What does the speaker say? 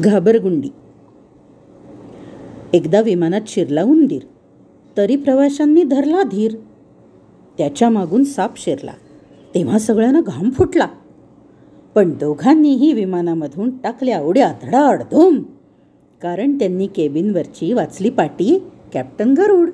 घाबरगुंडी. एकदा विमानात शिरला उंदीर तरी प्रवाशांनी धरला धीर. त्याच्या मागून साप शिरला. तेव्हा सगळ्यांना घाम फुटला. पण दोघांनीही विमानामधून टाकल्या उड्या धडाडधूम. कारण त्यांनी केबिनवरची वाचली पाटी कॅप्टन गरुड.